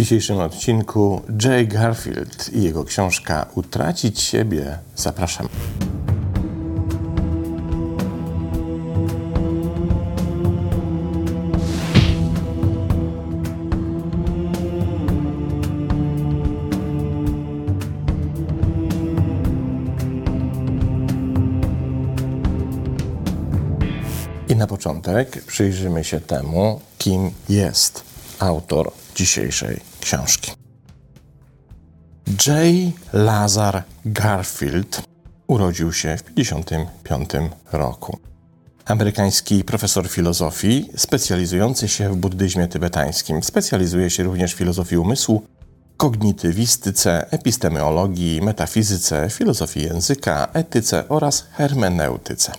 dzisiejszym odcinku Jay Garfield i jego książka Utracić siebie. Zapraszam. I na początek przyjrzymy się temu, kim jest autor dzisiejszej książki. J. Lazar Garfield urodził się w 1955 roku. Amerykański profesor filozofii, specjalizujący się w buddyzmie tybetańskim. Specjalizuje się również w filozofii umysłu, kognitywistyce, epistemeologii, metafizyce, filozofii języka, etyce oraz hermeneutyce.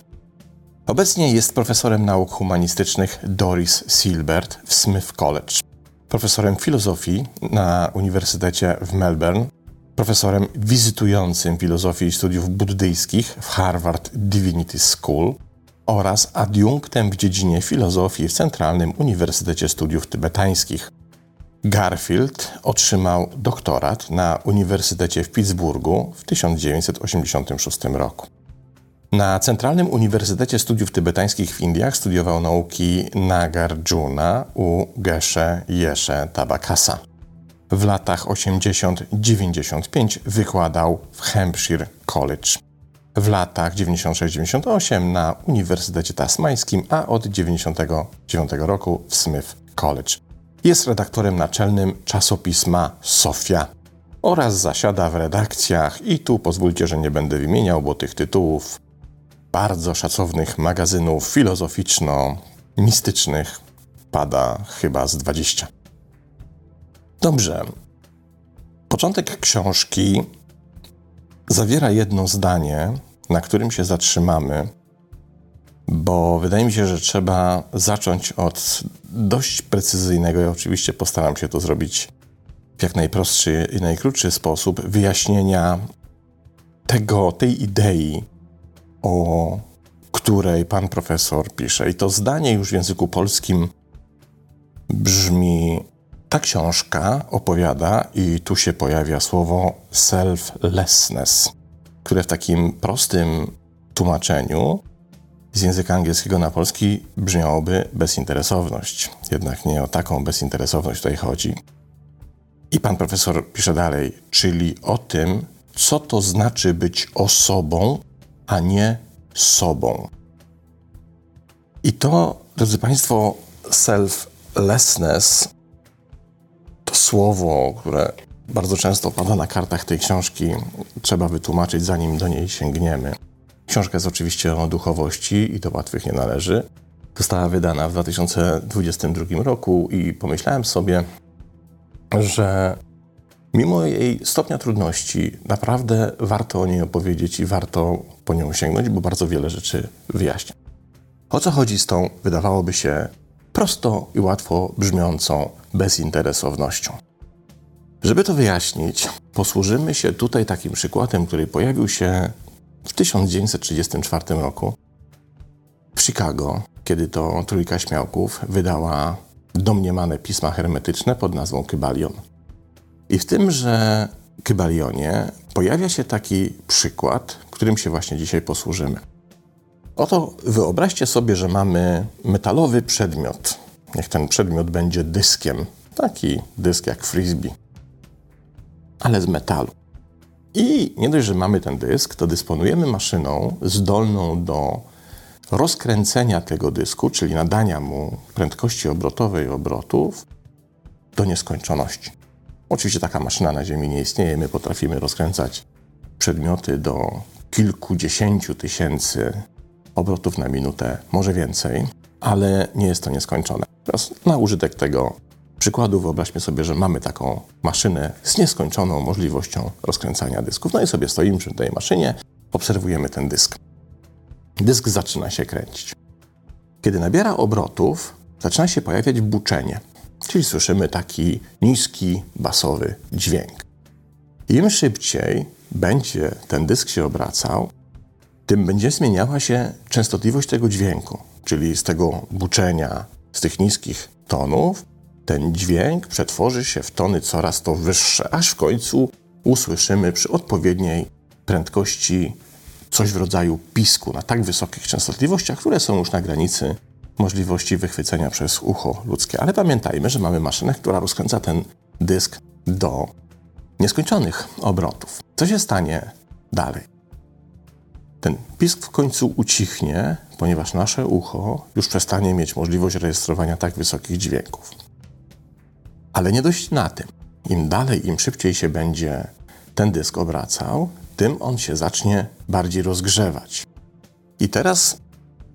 Obecnie jest profesorem nauk humanistycznych Doris Silbert w Smith College, profesorem filozofii na Uniwersytecie w Melbourne, profesorem wizytującym filozofii i studiów buddyjskich w Harvard Divinity School oraz adiunktem w dziedzinie filozofii w Centralnym Uniwersytecie Studiów Tybetańskich. Garfield otrzymał doktorat na Uniwersytecie w Pittsburghu w 1986 roku. Na Centralnym Uniwersytecie Studiów Tybetańskich w Indiach studiował nauki Nagarjuna u Geshe Yeshe Tabakasa. W latach 80-95 wykładał w Hampshire College. W latach 96-98 na Uniwersytecie Tasmańskim, a od 99 roku w Smith College. Jest redaktorem naczelnym czasopisma Sofia oraz zasiada w redakcjach i tu pozwólcie, że nie będę wymieniał, bo tych tytułów bardzo szacownych magazynów filozoficzno-mistycznych pada chyba z 20. Dobrze. Początek książki zawiera jedno zdanie, na którym się zatrzymamy, bo wydaje mi się, że trzeba zacząć od dość precyzyjnego, i oczywiście postaram się to zrobić w jak najprostszy i najkrótszy sposób, wyjaśnienia tego, tej idei, o której pan profesor pisze. I to zdanie już w języku polskim brzmi: Ta książka opowiada, i tu się pojawia słowo selflessness, które w takim prostym tłumaczeniu z języka angielskiego na polski brzmiałoby bezinteresowność. Jednak nie o taką bezinteresowność tutaj chodzi. I pan profesor pisze dalej, czyli o tym, co to znaczy być osobą, a nie sobą. I to, drodzy Państwo, selflessness to słowo, które bardzo często pada na kartach tej książki, trzeba wytłumaczyć, zanim do niej sięgniemy. Książka jest oczywiście o duchowości i do łatwych nie należy. Została wydana w 2022 roku i pomyślałem sobie, że Mimo jej stopnia trudności, naprawdę warto o niej opowiedzieć i warto po nią sięgnąć, bo bardzo wiele rzeczy wyjaśnia. O co chodzi z tą, wydawałoby się, prosto i łatwo brzmiącą bezinteresownością? Żeby to wyjaśnić, posłużymy się tutaj takim przykładem, który pojawił się w 1934 roku w Chicago, kiedy to trójka śmiałków wydała domniemane pisma hermetyczne pod nazwą Kybalion. I w tymże Kybalionie pojawia się taki przykład, którym się właśnie dzisiaj posłużymy. Oto wyobraźcie sobie, że mamy metalowy przedmiot. Niech ten przedmiot będzie dyskiem. Taki dysk jak frisbee, ale z metalu. I nie dość, że mamy ten dysk, to dysponujemy maszyną zdolną do rozkręcenia tego dysku, czyli nadania mu prędkości obrotowej obrotów do nieskończoności. Oczywiście taka maszyna na Ziemi nie istnieje. My potrafimy rozkręcać przedmioty do kilkudziesięciu tysięcy obrotów na minutę, może więcej, ale nie jest to nieskończone. Teraz na użytek tego przykładu wyobraźmy sobie, że mamy taką maszynę z nieskończoną możliwością rozkręcania dysków. No i sobie stoimy przy tej maszynie, obserwujemy ten dysk. Dysk zaczyna się kręcić. Kiedy nabiera obrotów, zaczyna się pojawiać buczenie – Czyli słyszymy taki niski, basowy dźwięk. Im szybciej będzie ten dysk się obracał, tym będzie zmieniała się częstotliwość tego dźwięku, czyli z tego buczenia, z tych niskich tonów, ten dźwięk przetworzy się w tony coraz to wyższe, aż w końcu usłyszymy przy odpowiedniej prędkości coś w rodzaju pisku na tak wysokich częstotliwościach, które są już na granicy możliwości wychwycenia przez ucho ludzkie. Ale pamiętajmy, że mamy maszynę, która rozkręca ten dysk do nieskończonych obrotów. Co się stanie dalej? Ten pisk w końcu ucichnie, ponieważ nasze ucho już przestanie mieć możliwość rejestrowania tak wysokich dźwięków. Ale nie dość na tym. Im dalej, im szybciej się będzie ten dysk obracał, tym on się zacznie bardziej rozgrzewać. I teraz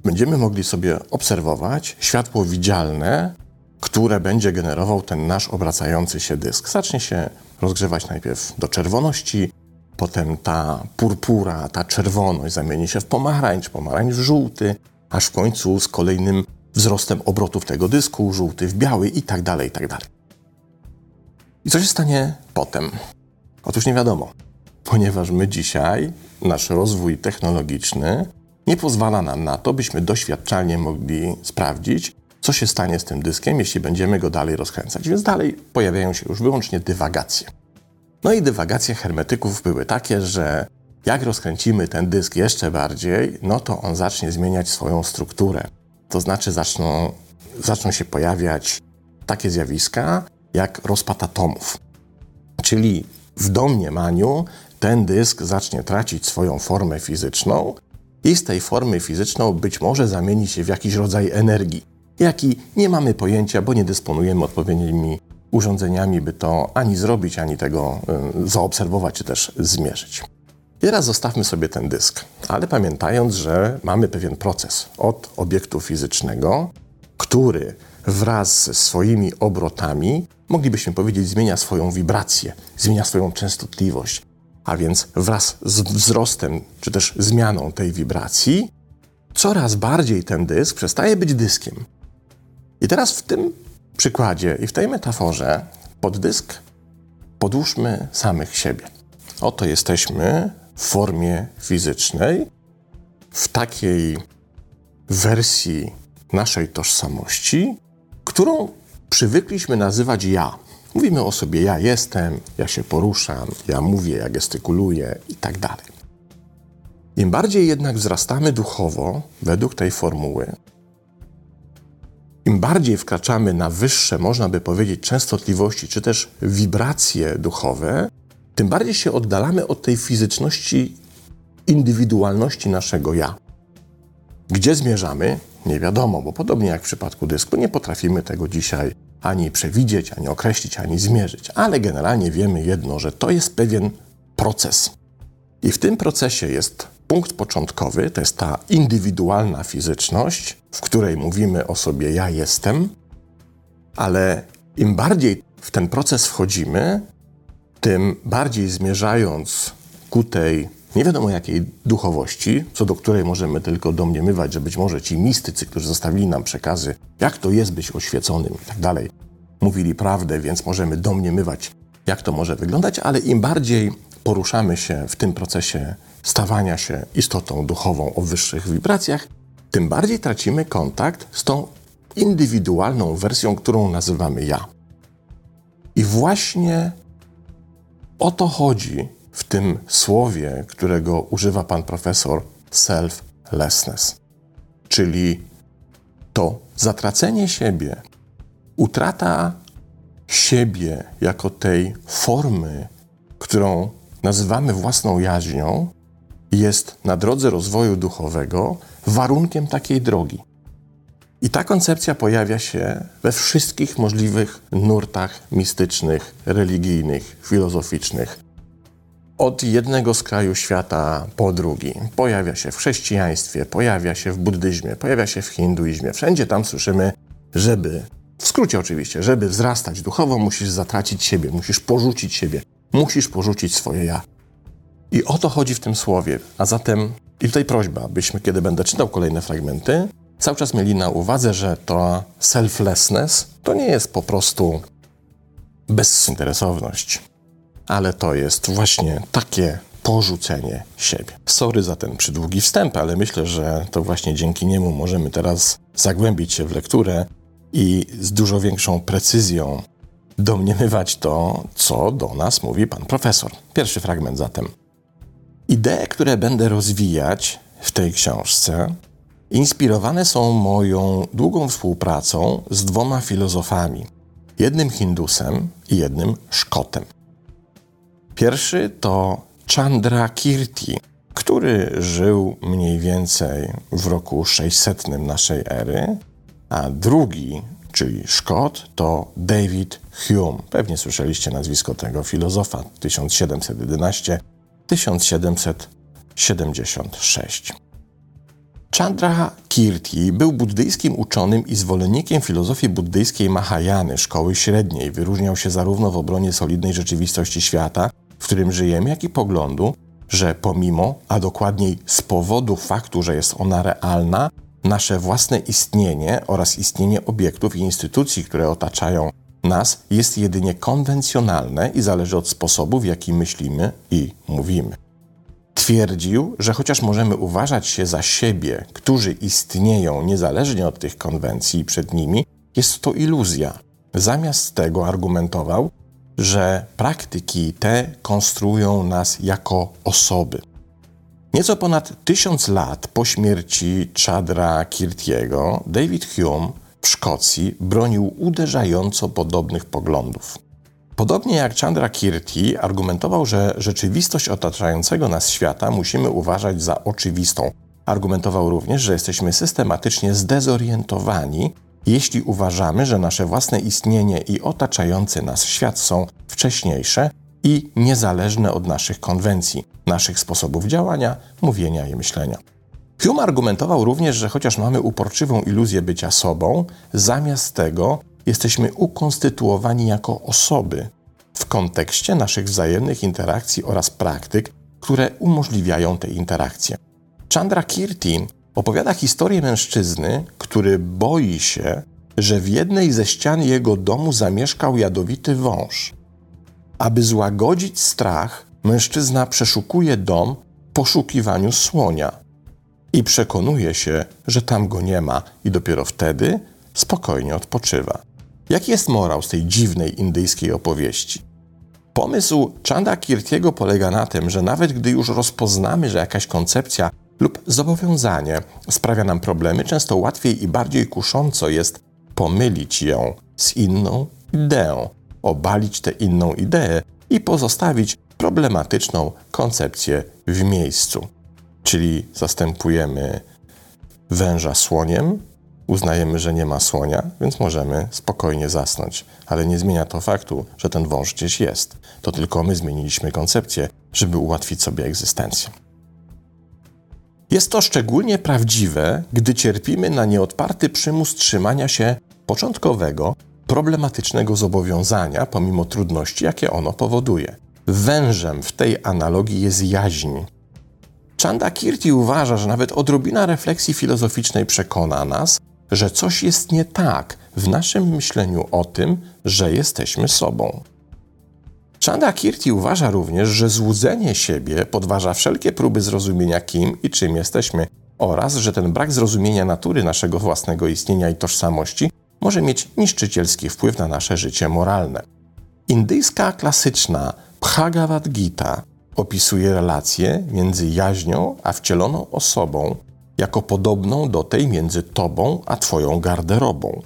będziemy mogli sobie obserwować światło widzialne, które będzie generował ten nasz obracający się dysk. Zacznie się rozgrzewać najpierw do czerwoności, potem ta purpura, ta czerwoność zamieni się w pomarańcz, pomarańcz w żółty, aż w końcu z kolejnym wzrostem obrotów tego dysku, żółty w biały i tak dalej, i tak dalej. I co się stanie potem? Otóż nie wiadomo, ponieważ my dzisiaj, nasz rozwój technologiczny nie pozwala nam na to, byśmy doświadczalnie mogli sprawdzić, co się stanie z tym dyskiem, jeśli będziemy go dalej rozkręcać. Więc dalej pojawiają się już wyłącznie dywagacje. No i dywagacje hermetyków były takie, że jak rozkręcimy ten dysk jeszcze bardziej, no to on zacznie zmieniać swoją strukturę. To znaczy zaczną, zaczną się pojawiać takie zjawiska jak rozpad atomów. Czyli w domniemaniu ten dysk zacznie tracić swoją formę fizyczną i z tej formy fizyczną być może zamieni się w jakiś rodzaj energii, jaki nie mamy pojęcia, bo nie dysponujemy odpowiednimi urządzeniami, by to ani zrobić, ani tego y, zaobserwować, czy też zmierzyć. Teraz zostawmy sobie ten dysk, ale pamiętając, że mamy pewien proces od obiektu fizycznego, który wraz ze swoimi obrotami, moglibyśmy powiedzieć, zmienia swoją wibrację, zmienia swoją częstotliwość. A więc wraz z wzrostem, czy też zmianą tej wibracji, coraz bardziej ten dysk przestaje być dyskiem. I teraz w tym przykładzie i w tej metaforze pod dysk podłóżmy samych siebie. Oto jesteśmy w formie fizycznej, w takiej wersji naszej tożsamości, którą przywykliśmy nazywać ja. Mówimy o sobie ja jestem, ja się poruszam, ja mówię, ja gestykuluję i tak dalej. Im bardziej jednak wzrastamy duchowo według tej formuły, im bardziej wkraczamy na wyższe, można by powiedzieć, częstotliwości czy też wibracje duchowe, tym bardziej się oddalamy od tej fizyczności, indywidualności naszego ja. Gdzie zmierzamy? Nie wiadomo, bo podobnie jak w przypadku dysku, nie potrafimy tego dzisiaj ani przewidzieć, ani określić, ani zmierzyć, ale generalnie wiemy jedno, że to jest pewien proces. I w tym procesie jest punkt początkowy, to jest ta indywidualna fizyczność, w której mówimy o sobie ja jestem, ale im bardziej w ten proces wchodzimy, tym bardziej zmierzając ku tej nie wiadomo jakiej duchowości, co do której możemy tylko domniemywać, że być może ci mistycy, którzy zostawili nam przekazy, jak to jest być oświeconym i tak dalej, mówili prawdę, więc możemy domniemywać, jak to może wyglądać, ale im bardziej poruszamy się w tym procesie stawania się istotą duchową o wyższych wibracjach, tym bardziej tracimy kontakt z tą indywidualną wersją, którą nazywamy ja. I właśnie o to chodzi w tym słowie, którego używa pan profesor selflessness, czyli to zatracenie siebie, utrata siebie jako tej formy, którą nazywamy własną jaźnią, jest na drodze rozwoju duchowego warunkiem takiej drogi. I ta koncepcja pojawia się we wszystkich możliwych nurtach mistycznych, religijnych, filozoficznych, od jednego skraju świata po drugi. Pojawia się w chrześcijaństwie, pojawia się w buddyzmie, pojawia się w hinduizmie. Wszędzie tam słyszymy, żeby, w skrócie oczywiście, żeby wzrastać duchowo, musisz zatracić siebie, musisz porzucić siebie, musisz porzucić swoje ja. I o to chodzi w tym słowie. A zatem i tutaj prośba, byśmy, kiedy będę czytał kolejne fragmenty, cały czas mieli na uwadze, że to selflessness to nie jest po prostu bezinteresowność ale to jest właśnie takie porzucenie siebie. Sorry za ten przydługi wstęp, ale myślę, że to właśnie dzięki niemu możemy teraz zagłębić się w lekturę i z dużo większą precyzją domniemywać to, co do nas mówi pan profesor. Pierwszy fragment zatem. Idee, które będę rozwijać w tej książce, inspirowane są moją długą współpracą z dwoma filozofami: jednym Hindusem i jednym Szkotem. Pierwszy to Chandra Kirti, który żył mniej więcej w roku 600 naszej ery, a drugi, czyli Szkot, to David Hume. Pewnie słyszeliście nazwisko tego filozofa 1711-1776. Chandra Kirti był buddyjskim uczonym i zwolennikiem filozofii buddyjskiej Mahayany, szkoły średniej. Wyróżniał się zarówno w obronie solidnej rzeczywistości świata, w którym żyjemy, jak i poglądu, że pomimo, a dokładniej z powodu faktu, że jest ona realna, nasze własne istnienie oraz istnienie obiektów i instytucji, które otaczają nas, jest jedynie konwencjonalne i zależy od sposobu, w jaki myślimy i mówimy. Twierdził, że chociaż możemy uważać się za siebie, którzy istnieją niezależnie od tych konwencji przed nimi, jest to iluzja. Zamiast tego argumentował, że praktyki te konstruują nas jako osoby. Nieco ponad tysiąc lat po śmierci Chadra Kirtiego, David Hume w Szkocji bronił uderzająco podobnych poglądów. Podobnie jak Chandra Kirti argumentował, że rzeczywistość otaczającego nas świata musimy uważać za oczywistą. Argumentował również, że jesteśmy systematycznie zdezorientowani, jeśli uważamy, że nasze własne istnienie i otaczający nas świat są wcześniejsze i niezależne od naszych konwencji, naszych sposobów działania, mówienia i myślenia. Hume argumentował również, że chociaż mamy uporczywą iluzję bycia sobą, zamiast tego jesteśmy ukonstytuowani jako osoby w kontekście naszych wzajemnych interakcji oraz praktyk, które umożliwiają te interakcje. Chandra Kirti opowiada historię mężczyzny, który boi się, że w jednej ze ścian jego domu zamieszkał jadowity wąż. Aby złagodzić strach, mężczyzna przeszukuje dom w poszukiwaniu słonia i przekonuje się, że tam go nie ma, i dopiero wtedy spokojnie odpoczywa. Jaki jest morał z tej dziwnej indyjskiej opowieści? Pomysł Chanda Kirtiego polega na tym, że nawet gdy już rozpoznamy, że jakaś koncepcja lub zobowiązanie sprawia nam problemy, często łatwiej i bardziej kusząco jest pomylić ją z inną ideą, obalić tę inną ideę i pozostawić problematyczną koncepcję w miejscu. Czyli zastępujemy węża słoniem, uznajemy, że nie ma słonia, więc możemy spokojnie zasnąć. Ale nie zmienia to faktu, że ten wąż gdzieś jest. To tylko my zmieniliśmy koncepcję, żeby ułatwić sobie egzystencję. Jest to szczególnie prawdziwe, gdy cierpimy na nieodparty przymus trzymania się początkowego, problematycznego zobowiązania, pomimo trudności, jakie ono powoduje. Wężem w tej analogii jest jaźń. Chanda Kirti uważa, że nawet odrobina refleksji filozoficznej przekona nas, że coś jest nie tak w naszym myśleniu o tym, że jesteśmy sobą. Chanda Kirti uważa również, że złudzenie siebie podważa wszelkie próby zrozumienia kim i czym jesteśmy oraz, że ten brak zrozumienia natury naszego własnego istnienia i tożsamości może mieć niszczycielski wpływ na nasze życie moralne. Indyjska klasyczna Bhagavad Gita opisuje relację między jaźnią a wcieloną osobą jako podobną do tej między tobą a twoją garderobą.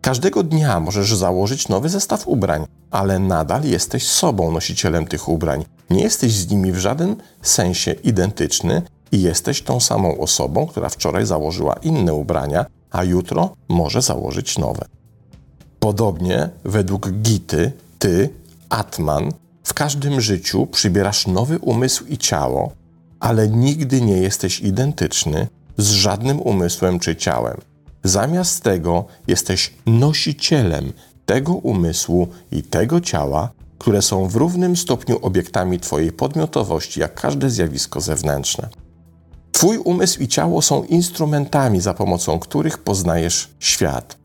Każdego dnia możesz założyć nowy zestaw ubrań, ale nadal jesteś sobą nosicielem tych ubrań. Nie jesteś z nimi w żaden sensie identyczny i jesteś tą samą osobą, która wczoraj założyła inne ubrania, a jutro może założyć nowe. Podobnie, według Gity, ty, Atman, w każdym życiu przybierasz nowy umysł i ciało, ale nigdy nie jesteś identyczny z żadnym umysłem czy ciałem. Zamiast tego jesteś nosicielem tego umysłu i tego ciała, które są w równym stopniu obiektami Twojej podmiotowości, jak każde zjawisko zewnętrzne. Twój umysł i ciało są instrumentami, za pomocą których poznajesz świat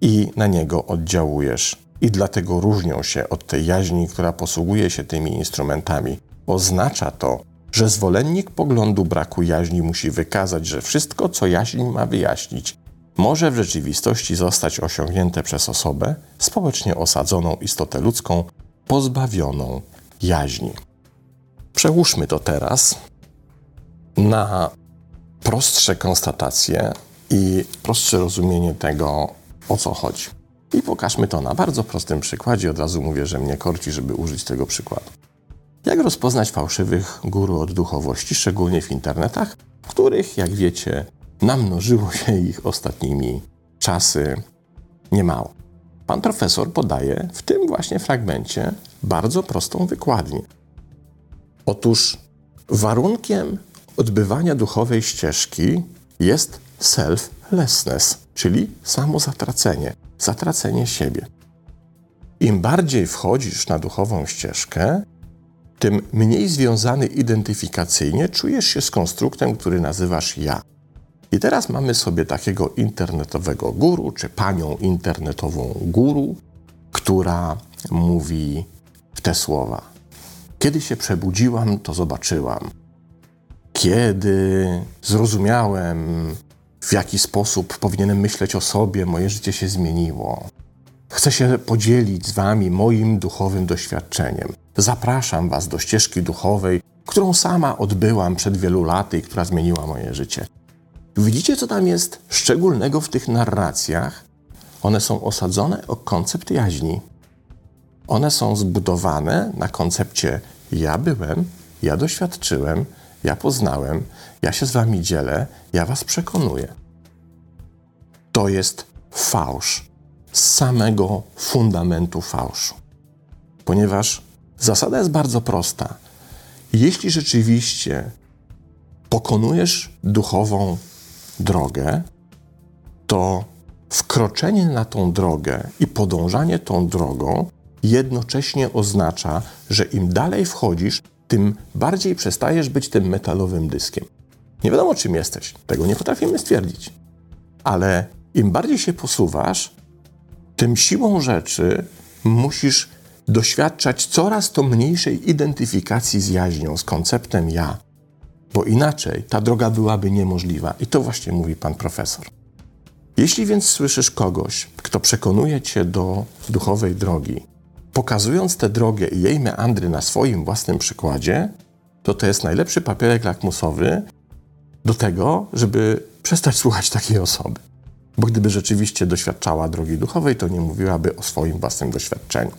i na niego oddziałujesz. I dlatego różnią się od tej jaźni, która posługuje się tymi instrumentami. Oznacza to, że zwolennik poglądu braku jaźni musi wykazać, że wszystko, co jaźń ma wyjaśnić, może w rzeczywistości zostać osiągnięte przez osobę społecznie osadzoną istotę ludzką, pozbawioną jaźni. Przełóżmy to teraz na prostsze konstatacje i prostsze rozumienie tego, o co chodzi. I pokażmy to na bardzo prostym przykładzie. Od razu mówię, że mnie korci, żeby użyć tego przykładu. Jak rozpoznać fałszywych guru od duchowości, szczególnie w internetach, których, jak wiecie, namnożyło się ich ostatnimi czasy niemało. Pan profesor podaje w tym właśnie fragmencie bardzo prostą wykładnię. Otóż warunkiem odbywania duchowej ścieżki jest selflessness, czyli samozatracenie, zatracenie siebie. Im bardziej wchodzisz na duchową ścieżkę, tym mniej związany identyfikacyjnie czujesz się z konstruktem, który nazywasz ja. I teraz mamy sobie takiego internetowego guru, czy panią internetową guru, która mówi w te słowa. Kiedy się przebudziłam, to zobaczyłam. Kiedy zrozumiałem, w jaki sposób powinienem myśleć o sobie, moje życie się zmieniło. Chcę się podzielić z Wami moim duchowym doświadczeniem. Zapraszam Was do ścieżki duchowej, którą sama odbyłam przed wielu laty i która zmieniła moje życie. Widzicie, co tam jest szczególnego w tych narracjach? One są osadzone o koncept jaźni. One są zbudowane na koncepcie ja byłem, ja doświadczyłem, ja poznałem, ja się z wami dzielę, ja was przekonuję. To jest fałsz, samego fundamentu fałszu. Ponieważ zasada jest bardzo prosta. Jeśli rzeczywiście pokonujesz duchową drogę, to wkroczenie na tą drogę i podążanie tą drogą jednocześnie oznacza, że im dalej wchodzisz, tym bardziej przestajesz być tym metalowym dyskiem. Nie wiadomo, czym jesteś, tego nie potrafimy stwierdzić. Ale im bardziej się posuwasz, tym siłą rzeczy musisz doświadczać coraz to mniejszej identyfikacji z jaźnią, z konceptem ja, bo inaczej ta droga byłaby niemożliwa. I to właśnie mówi pan profesor. Jeśli więc słyszysz kogoś, kto przekonuje cię do duchowej drogi, pokazując tę drogę i jej meandry na swoim własnym przykładzie, to to jest najlepszy papierek lakmusowy do tego, żeby przestać słuchać takiej osoby. Bo gdyby rzeczywiście doświadczała drogi duchowej, to nie mówiłaby o swoim własnym doświadczeniu.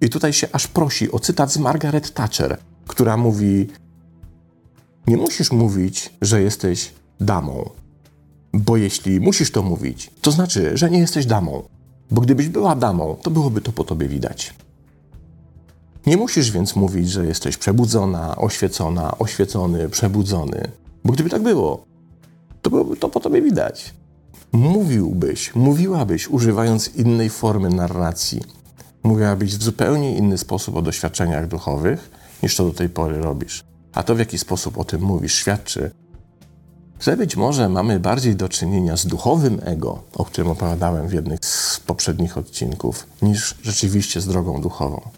I tutaj się aż prosi o cytat z Margaret Thatcher, która mówi: Nie musisz mówić, że jesteś damą, bo jeśli musisz to mówić, to znaczy, że nie jesteś damą. Bo gdybyś była damą, to byłoby to po tobie widać. Nie musisz więc mówić, że jesteś przebudzona, oświecona, oświecony, przebudzony, bo gdyby tak było, to byłoby to po tobie widać. Mówiłbyś, mówiłabyś, używając innej formy narracji, mówiłabyś w zupełnie inny sposób o doświadczeniach duchowych, niż to do tej pory robisz. A to, w jaki sposób o tym mówisz, świadczy, że być może mamy bardziej do czynienia z duchowym ego, o którym opowiadałem w jednym z poprzednich odcinków, niż rzeczywiście z drogą duchową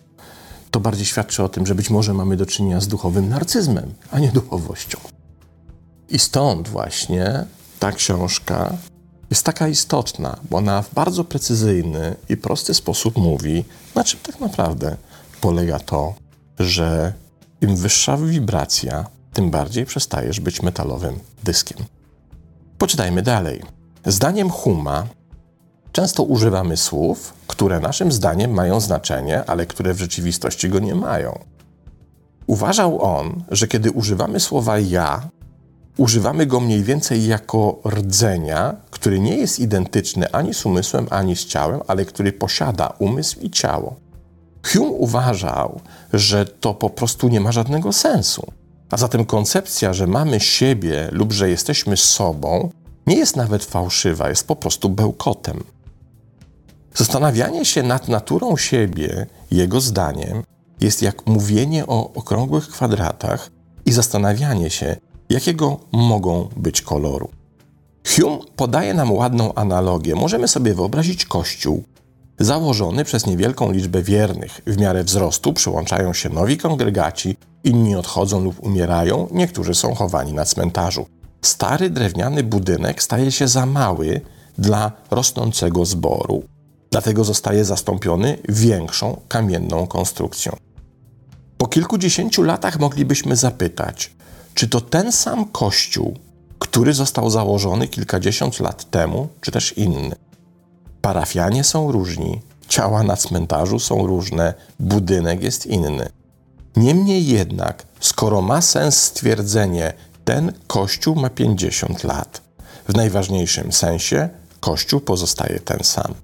to bardziej świadczy o tym, że być może mamy do czynienia z duchowym narcyzmem, a nie duchowością. I stąd właśnie ta książka jest taka istotna, bo ona w bardzo precyzyjny i prosty sposób mówi, na czym tak naprawdę polega to, że im wyższa wibracja, tym bardziej przestajesz być metalowym dyskiem. Poczytajmy dalej. Zdaniem Huma Często używamy słów, które naszym zdaniem mają znaczenie, ale które w rzeczywistości go nie mają. Uważał on, że kiedy używamy słowa ja, używamy go mniej więcej jako rdzenia, który nie jest identyczny ani z umysłem, ani z ciałem, ale który posiada umysł i ciało. Hume uważał, że to po prostu nie ma żadnego sensu. A zatem koncepcja, że mamy siebie lub że jesteśmy sobą, nie jest nawet fałszywa, jest po prostu bełkotem. Zastanawianie się nad naturą siebie, jego zdaniem, jest jak mówienie o okrągłych kwadratach i zastanawianie się, jakiego mogą być koloru. Hume podaje nam ładną analogię. Możemy sobie wyobrazić kościół, założony przez niewielką liczbę wiernych. W miarę wzrostu przyłączają się nowi kongregaci, inni odchodzą lub umierają, niektórzy są chowani na cmentarzu. Stary drewniany budynek staje się za mały, dla rosnącego zboru. Dlatego zostaje zastąpiony większą kamienną konstrukcją. Po kilkudziesięciu latach moglibyśmy zapytać, czy to ten sam kościół, który został założony kilkadziesiąt lat temu, czy też inny. Parafianie są różni, ciała na cmentarzu są różne, budynek jest inny. Niemniej jednak, skoro ma sens stwierdzenie, ten kościół ma 50 lat, w najważniejszym sensie kościół pozostaje ten sam.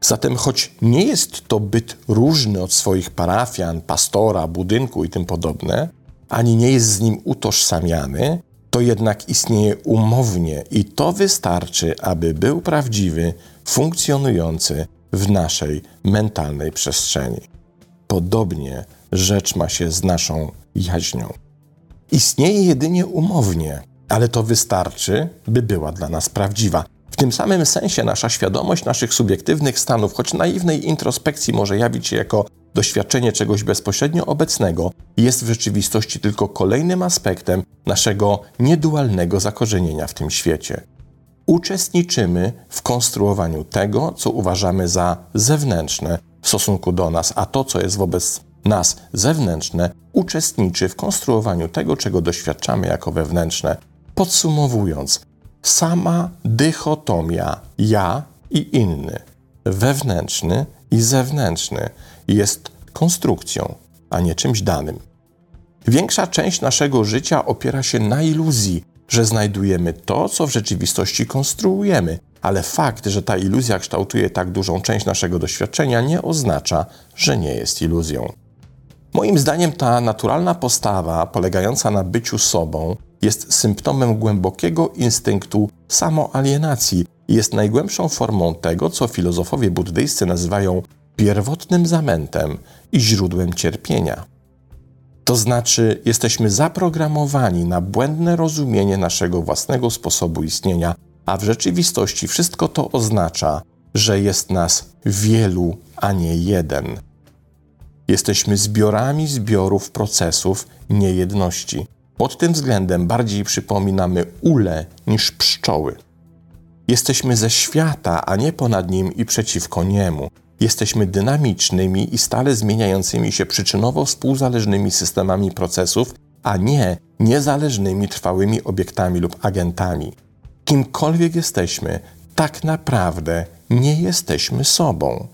Zatem, choć nie jest to byt różny od swoich parafian, pastora, budynku i tym podobne, ani nie jest z nim utożsamiany, to jednak istnieje umownie i to wystarczy, aby był prawdziwy, funkcjonujący w naszej mentalnej przestrzeni. Podobnie rzecz ma się z naszą jaźnią. Istnieje jedynie umownie, ale to wystarczy, by była dla nas prawdziwa. W tym samym sensie nasza świadomość naszych subiektywnych stanów, choć naiwnej introspekcji może jawić się jako doświadczenie czegoś bezpośrednio obecnego, jest w rzeczywistości tylko kolejnym aspektem naszego niedualnego zakorzenienia w tym świecie. Uczestniczymy w konstruowaniu tego, co uważamy za zewnętrzne w stosunku do nas, a to, co jest wobec nas zewnętrzne, uczestniczy w konstruowaniu tego, czego doświadczamy jako wewnętrzne. Podsumowując, sama dychotomia ja i inny, wewnętrzny i zewnętrzny jest konstrukcją, a nie czymś danym. Większa część naszego życia opiera się na iluzji, że znajdujemy to, co w rzeczywistości konstruujemy, ale fakt, że ta iluzja kształtuje tak dużą część naszego doświadczenia, nie oznacza, że nie jest iluzją. Moim zdaniem ta naturalna postawa, polegająca na byciu sobą, jest symptomem głębokiego instynktu samoalienacji i jest najgłębszą formą tego, co filozofowie buddyjscy nazywają pierwotnym zamętem i źródłem cierpienia. To znaczy, jesteśmy zaprogramowani na błędne rozumienie naszego własnego sposobu istnienia, a w rzeczywistości wszystko to oznacza, że jest nas wielu, a nie jeden. Jesteśmy zbiorami zbiorów procesów, nie jedności. Pod tym względem bardziej przypominamy ule niż pszczoły. Jesteśmy ze świata, a nie ponad nim i przeciwko niemu. Jesteśmy dynamicznymi i stale zmieniającymi się przyczynowo współzależnymi systemami procesów, a nie niezależnymi trwałymi obiektami lub agentami. Kimkolwiek jesteśmy, tak naprawdę nie jesteśmy sobą.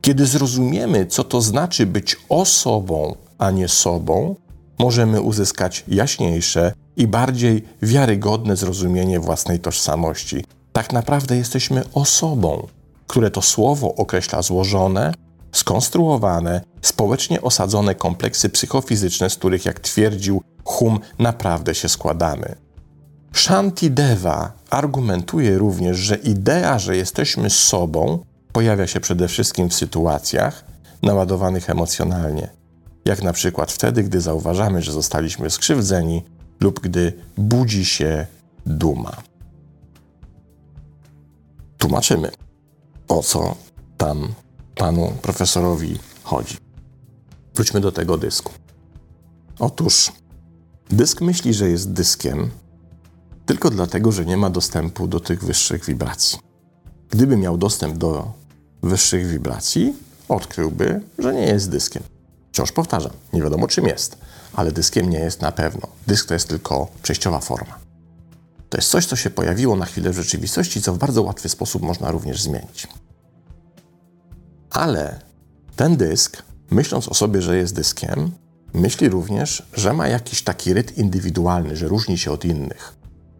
Kiedy zrozumiemy, co to znaczy być osobą, a nie sobą, możemy uzyskać jaśniejsze i bardziej wiarygodne zrozumienie własnej tożsamości. Tak naprawdę jesteśmy osobą, które to słowo określa złożone, skonstruowane, społecznie osadzone kompleksy psychofizyczne, z których, jak twierdził Hum, naprawdę się składamy. Shantideva argumentuje również, że idea, że jesteśmy sobą, pojawia się przede wszystkim w sytuacjach naładowanych emocjonalnie, jak na przykład wtedy, gdy zauważamy, że zostaliśmy skrzywdzeni lub gdy budzi się duma. Tłumaczymy, o co tam panu profesorowi chodzi. Wróćmy do tego dysku. Otóż dysk myśli, że jest dyskiem tylko dlatego, że nie ma dostępu do tych wyższych wibracji. Gdyby miał dostęp do wyższych wibracji, odkryłby, że nie jest dyskiem. Wciąż powtarzam, nie wiadomo czym jest, ale dyskiem nie jest na pewno. Dysk to jest tylko przejściowa forma. To jest coś, co się pojawiło na chwilę w rzeczywistości, co w bardzo łatwy sposób można również zmienić. Ale ten dysk, myśląc o sobie, że jest dyskiem, myśli również, że ma jakiś taki rytm indywidualny, że różni się od innych,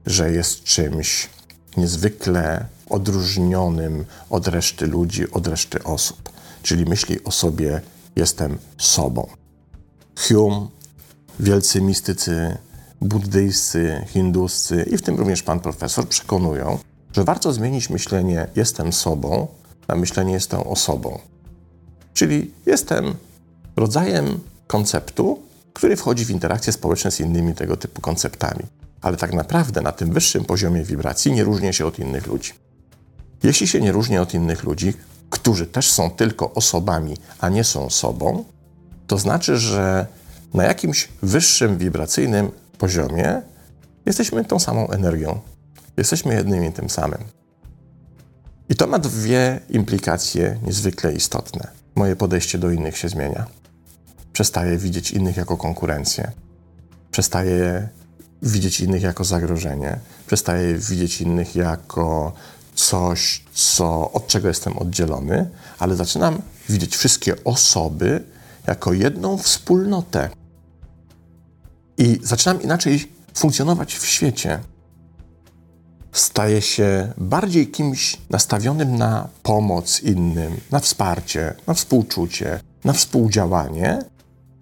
że jest czymś niezwykle odróżnionym od reszty ludzi, od reszty osób. Czyli myśli o sobie, jestem sobą. Hume, wielcy mistycy buddyjscy, hinduscy i w tym również pan profesor przekonują, że warto zmienić myślenie jestem sobą na myślenie jestem osobą. Czyli jestem rodzajem konceptu, który wchodzi w interakcje społeczne z innymi tego typu konceptami. Ale tak naprawdę na tym wyższym poziomie wibracji nie różnię się od innych ludzi. Jeśli się nie różnię od innych ludzi, którzy też są tylko osobami, a nie są sobą, to znaczy, że na jakimś wyższym wibracyjnym poziomie jesteśmy tą samą energią. Jesteśmy jednym i tym samym. I to ma dwie implikacje niezwykle istotne. Moje podejście do innych się zmienia. Przestaję widzieć innych jako konkurencję. Przestaję widzieć innych jako zagrożenie. Przestaję widzieć innych jako coś, co, od czego jestem oddzielony, ale zaczynam widzieć wszystkie osoby jako jedną wspólnotę. I zaczynam inaczej funkcjonować w świecie. Staję się bardziej kimś nastawionym na pomoc innym, na wsparcie, na współczucie, na współdziałanie,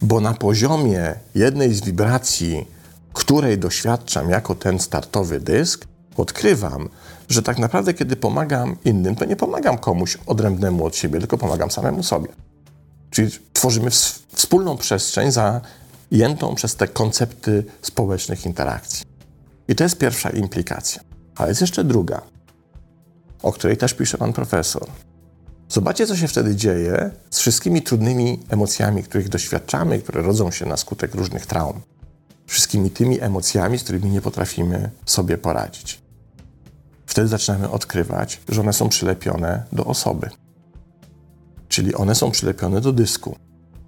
bo na poziomie jednej z wibracji, której doświadczam jako ten startowy dysk, odkrywam, że tak naprawdę, kiedy pomagam innym, to nie pomagam komuś odrębnemu od siebie, tylko pomagam samemu sobie. Czyli tworzymy wspólną przestrzeń zajętą przez te koncepty społecznych interakcji. I to jest pierwsza implikacja. Ale jest jeszcze druga, o której też pisze pan profesor. Zobaczcie, co się wtedy dzieje z wszystkimi trudnymi emocjami, których doświadczamy, które rodzą się na skutek różnych traum. Wszystkimi tymi emocjami, z którymi nie potrafimy sobie poradzić. Wtedy zaczynamy odkrywać, że one są przylepione do osoby. Czyli one są przylepione do dysku.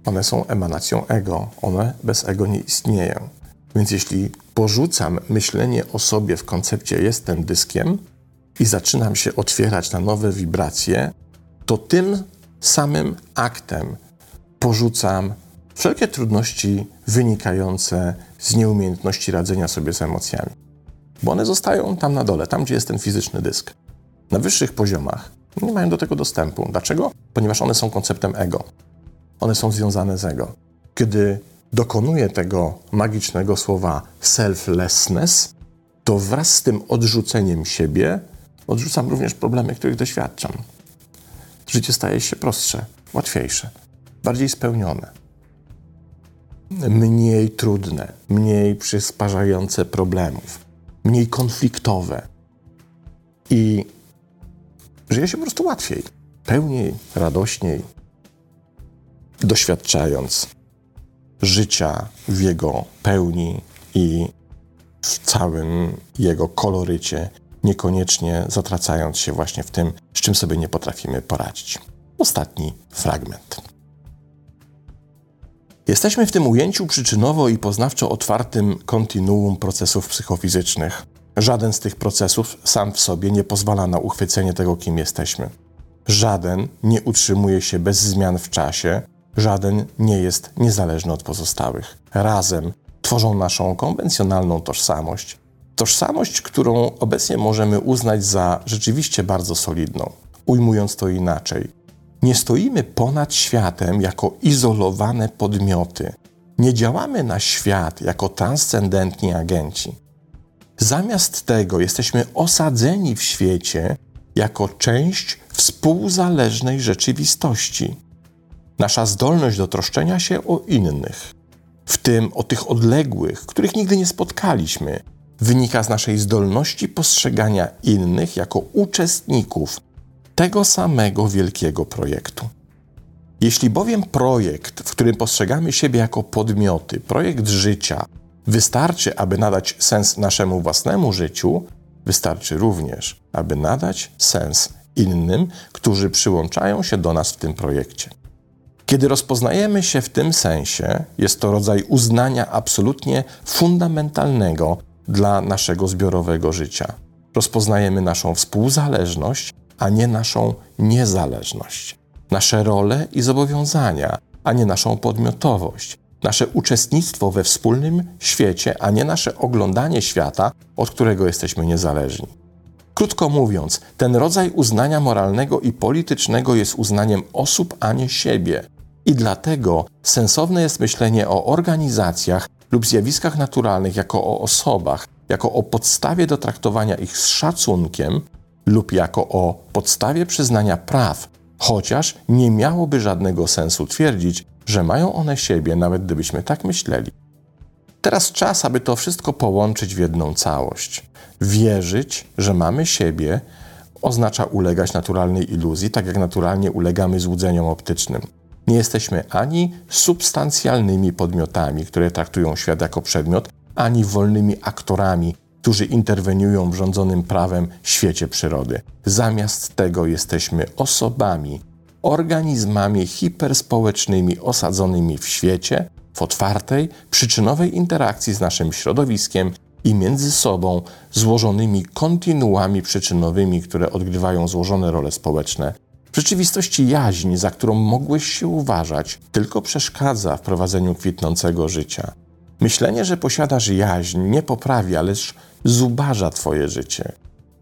One są emanacją ego. One bez ego nie istnieją. Więc jeśli porzucam myślenie o sobie w koncepcie jestem dyskiem i zaczynam się otwierać na nowe wibracje, to tym samym aktem porzucam wszelkie trudności wynikające z nieumiejętności radzenia sobie z emocjami. Bo one zostają tam na dole, tam gdzie jest ten fizyczny dysk. Na wyższych poziomach nie mają do tego dostępu. Dlaczego? Ponieważ one są konceptem ego. One są związane z ego. Kiedy dokonuję tego magicznego słowa selflessness, to wraz z tym odrzuceniem siebie odrzucam również problemy, których doświadczam. Życie staje się prostsze, łatwiejsze, bardziej spełnione, mniej trudne, mniej przysparzające problemów, mniej konfliktowe. I żyje się po prostu łatwiej, pełniej, radośniej, doświadczając życia w jego pełni i w całym jego kolorycie, niekoniecznie zatracając się właśnie w tym, z czym sobie nie potrafimy poradzić. Ostatni fragment. Jesteśmy w tym ujęciu przyczynowo i poznawczo otwartym kontinuum procesów psychofizycznych. Żaden z tych procesów sam w sobie nie pozwala na uchwycenie tego, kim jesteśmy. Żaden nie utrzymuje się bez zmian w czasie, żaden nie jest niezależny od pozostałych. Razem tworzą naszą konwencjonalną tożsamość. Tożsamość, którą obecnie możemy uznać za rzeczywiście bardzo solidną. Ujmując to inaczej, nie stoimy ponad światem jako izolowane podmioty. Nie działamy na świat jako transcendentni agenci. Zamiast tego jesteśmy osadzeni w świecie jako część współzależnej rzeczywistości. Nasza zdolność do troszczenia się o innych, w tym o tych odległych, których nigdy nie spotkaliśmy, wynika z naszej zdolności postrzegania innych jako uczestników tego samego wielkiego projektu. Jeśli bowiem projekt, w którym postrzegamy siebie jako podmioty, projekt życia, wystarczy, aby nadać sens naszemu własnemu życiu, wystarczy również, aby nadać sens innym, którzy przyłączają się do nas w tym projekcie. Kiedy rozpoznajemy się w tym sensie, jest to rodzaj uznania absolutnie fundamentalnego dla naszego zbiorowego życia. Rozpoznajemy naszą współzależność, a nie naszą niezależność, nasze role i zobowiązania, a nie naszą podmiotowość, nasze uczestnictwo we wspólnym świecie, a nie nasze oglądanie świata, od którego jesteśmy niezależni. Krótko mówiąc, ten rodzaj uznania moralnego i politycznego jest uznaniem osób, a nie siebie. I dlatego sensowne jest myślenie o organizacjach lub zjawiskach naturalnych jako o osobach, jako o podstawie do traktowania ich z szacunkiem lub jako o podstawie przyznania praw, chociaż nie miałoby żadnego sensu twierdzić, że mają one siebie, nawet gdybyśmy tak myśleli. Teraz czas, aby to wszystko połączyć w jedną całość. Wierzyć, że mamy siebie, oznacza ulegać naturalnej iluzji, tak jak naturalnie ulegamy złudzeniom optycznym. Nie jesteśmy ani substancjalnymi podmiotami, które traktują świat jako przedmiot, ani wolnymi aktorami którzy interweniują w rządzonym prawem świecie przyrody. Zamiast tego jesteśmy osobami, organizmami hiperspołecznymi osadzonymi w świecie, w otwartej, przyczynowej interakcji z naszym środowiskiem i między sobą złożonymi kontinuami przyczynowymi, które odgrywają złożone role społeczne. W rzeczywistości jaźń, za którą mogłeś się uważać, tylko przeszkadza w prowadzeniu kwitnącego życia. Myślenie, że posiadasz jaźń, nie poprawia, lecz zubaża Twoje życie.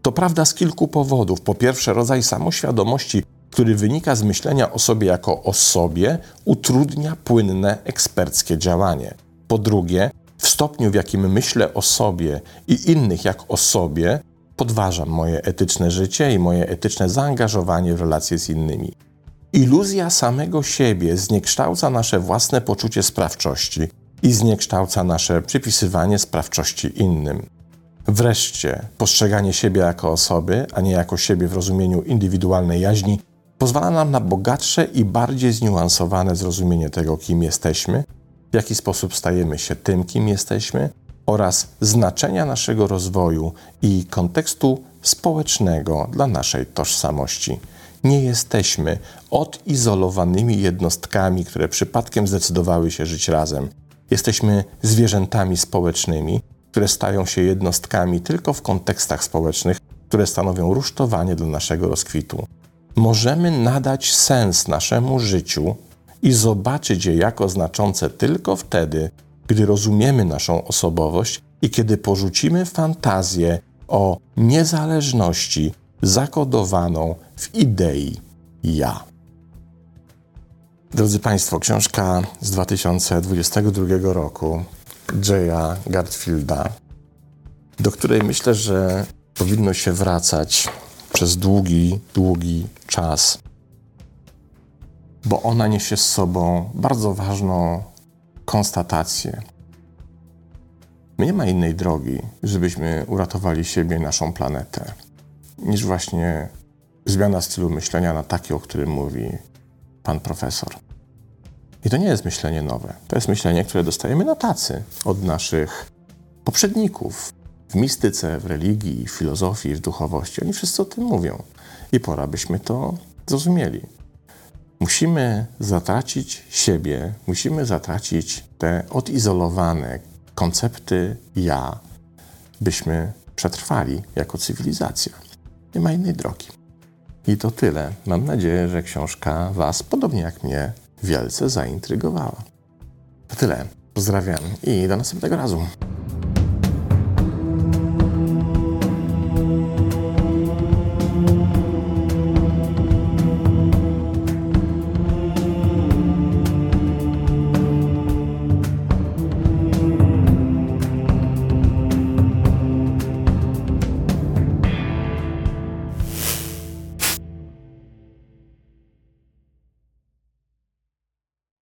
To prawda z kilku powodów. Po pierwsze, rodzaj samoświadomości, który wynika z myślenia o sobie jako o sobie, utrudnia płynne eksperckie działanie. Po drugie, w stopniu, w jakim myślę o sobie i innych jak o sobie, podważam moje etyczne życie i moje etyczne zaangażowanie w relacje z innymi. Iluzja samego siebie zniekształca nasze własne poczucie sprawczości i zniekształca nasze przypisywanie sprawczości innym. Wreszcie, postrzeganie siebie jako osoby, a nie jako siebie w rozumieniu indywidualnej jaźni, pozwala nam na bogatsze i bardziej zniuansowane zrozumienie tego, kim jesteśmy, w jaki sposób stajemy się tym, kim jesteśmy oraz znaczenia naszego rozwoju i kontekstu społecznego dla naszej tożsamości. Nie jesteśmy odizolowanymi jednostkami, które przypadkiem zdecydowały się żyć razem. Jesteśmy zwierzętami społecznymi, które stają się jednostkami tylko w kontekstach społecznych, które stanowią rusztowanie dla naszego rozkwitu. Możemy nadać sens naszemu życiu i zobaczyć je jako znaczące tylko wtedy, gdy rozumiemy naszą osobowość i kiedy porzucimy fantazję o niezależności zakodowaną w idei ja. Drodzy Państwo, książka z 2022 roku Jaya Garfielda, do której myślę, że powinno się wracać przez długi, długi czas, bo ona niesie z sobą bardzo ważną konstatację. Nie ma innej drogi, żebyśmy uratowali siebie i naszą planetę, niż właśnie zmiana stylu myślenia na taki, o którym mówi pan profesor. I to nie jest myślenie nowe. To jest myślenie, które dostajemy na tacy od naszych poprzedników w mistyce, w religii, w filozofii, w duchowości. Oni wszyscy o tym mówią. I pora byśmy to zrozumieli. Musimy zatracić siebie, musimy zatracić te odizolowane koncepty ja, byśmy przetrwali jako cywilizacja. Nie ma innej drogi. I to tyle. Mam nadzieję, że książka Was, podobnie jak mnie, wielce zaintrygowała. To tyle. Pozdrawiam i do następnego razu.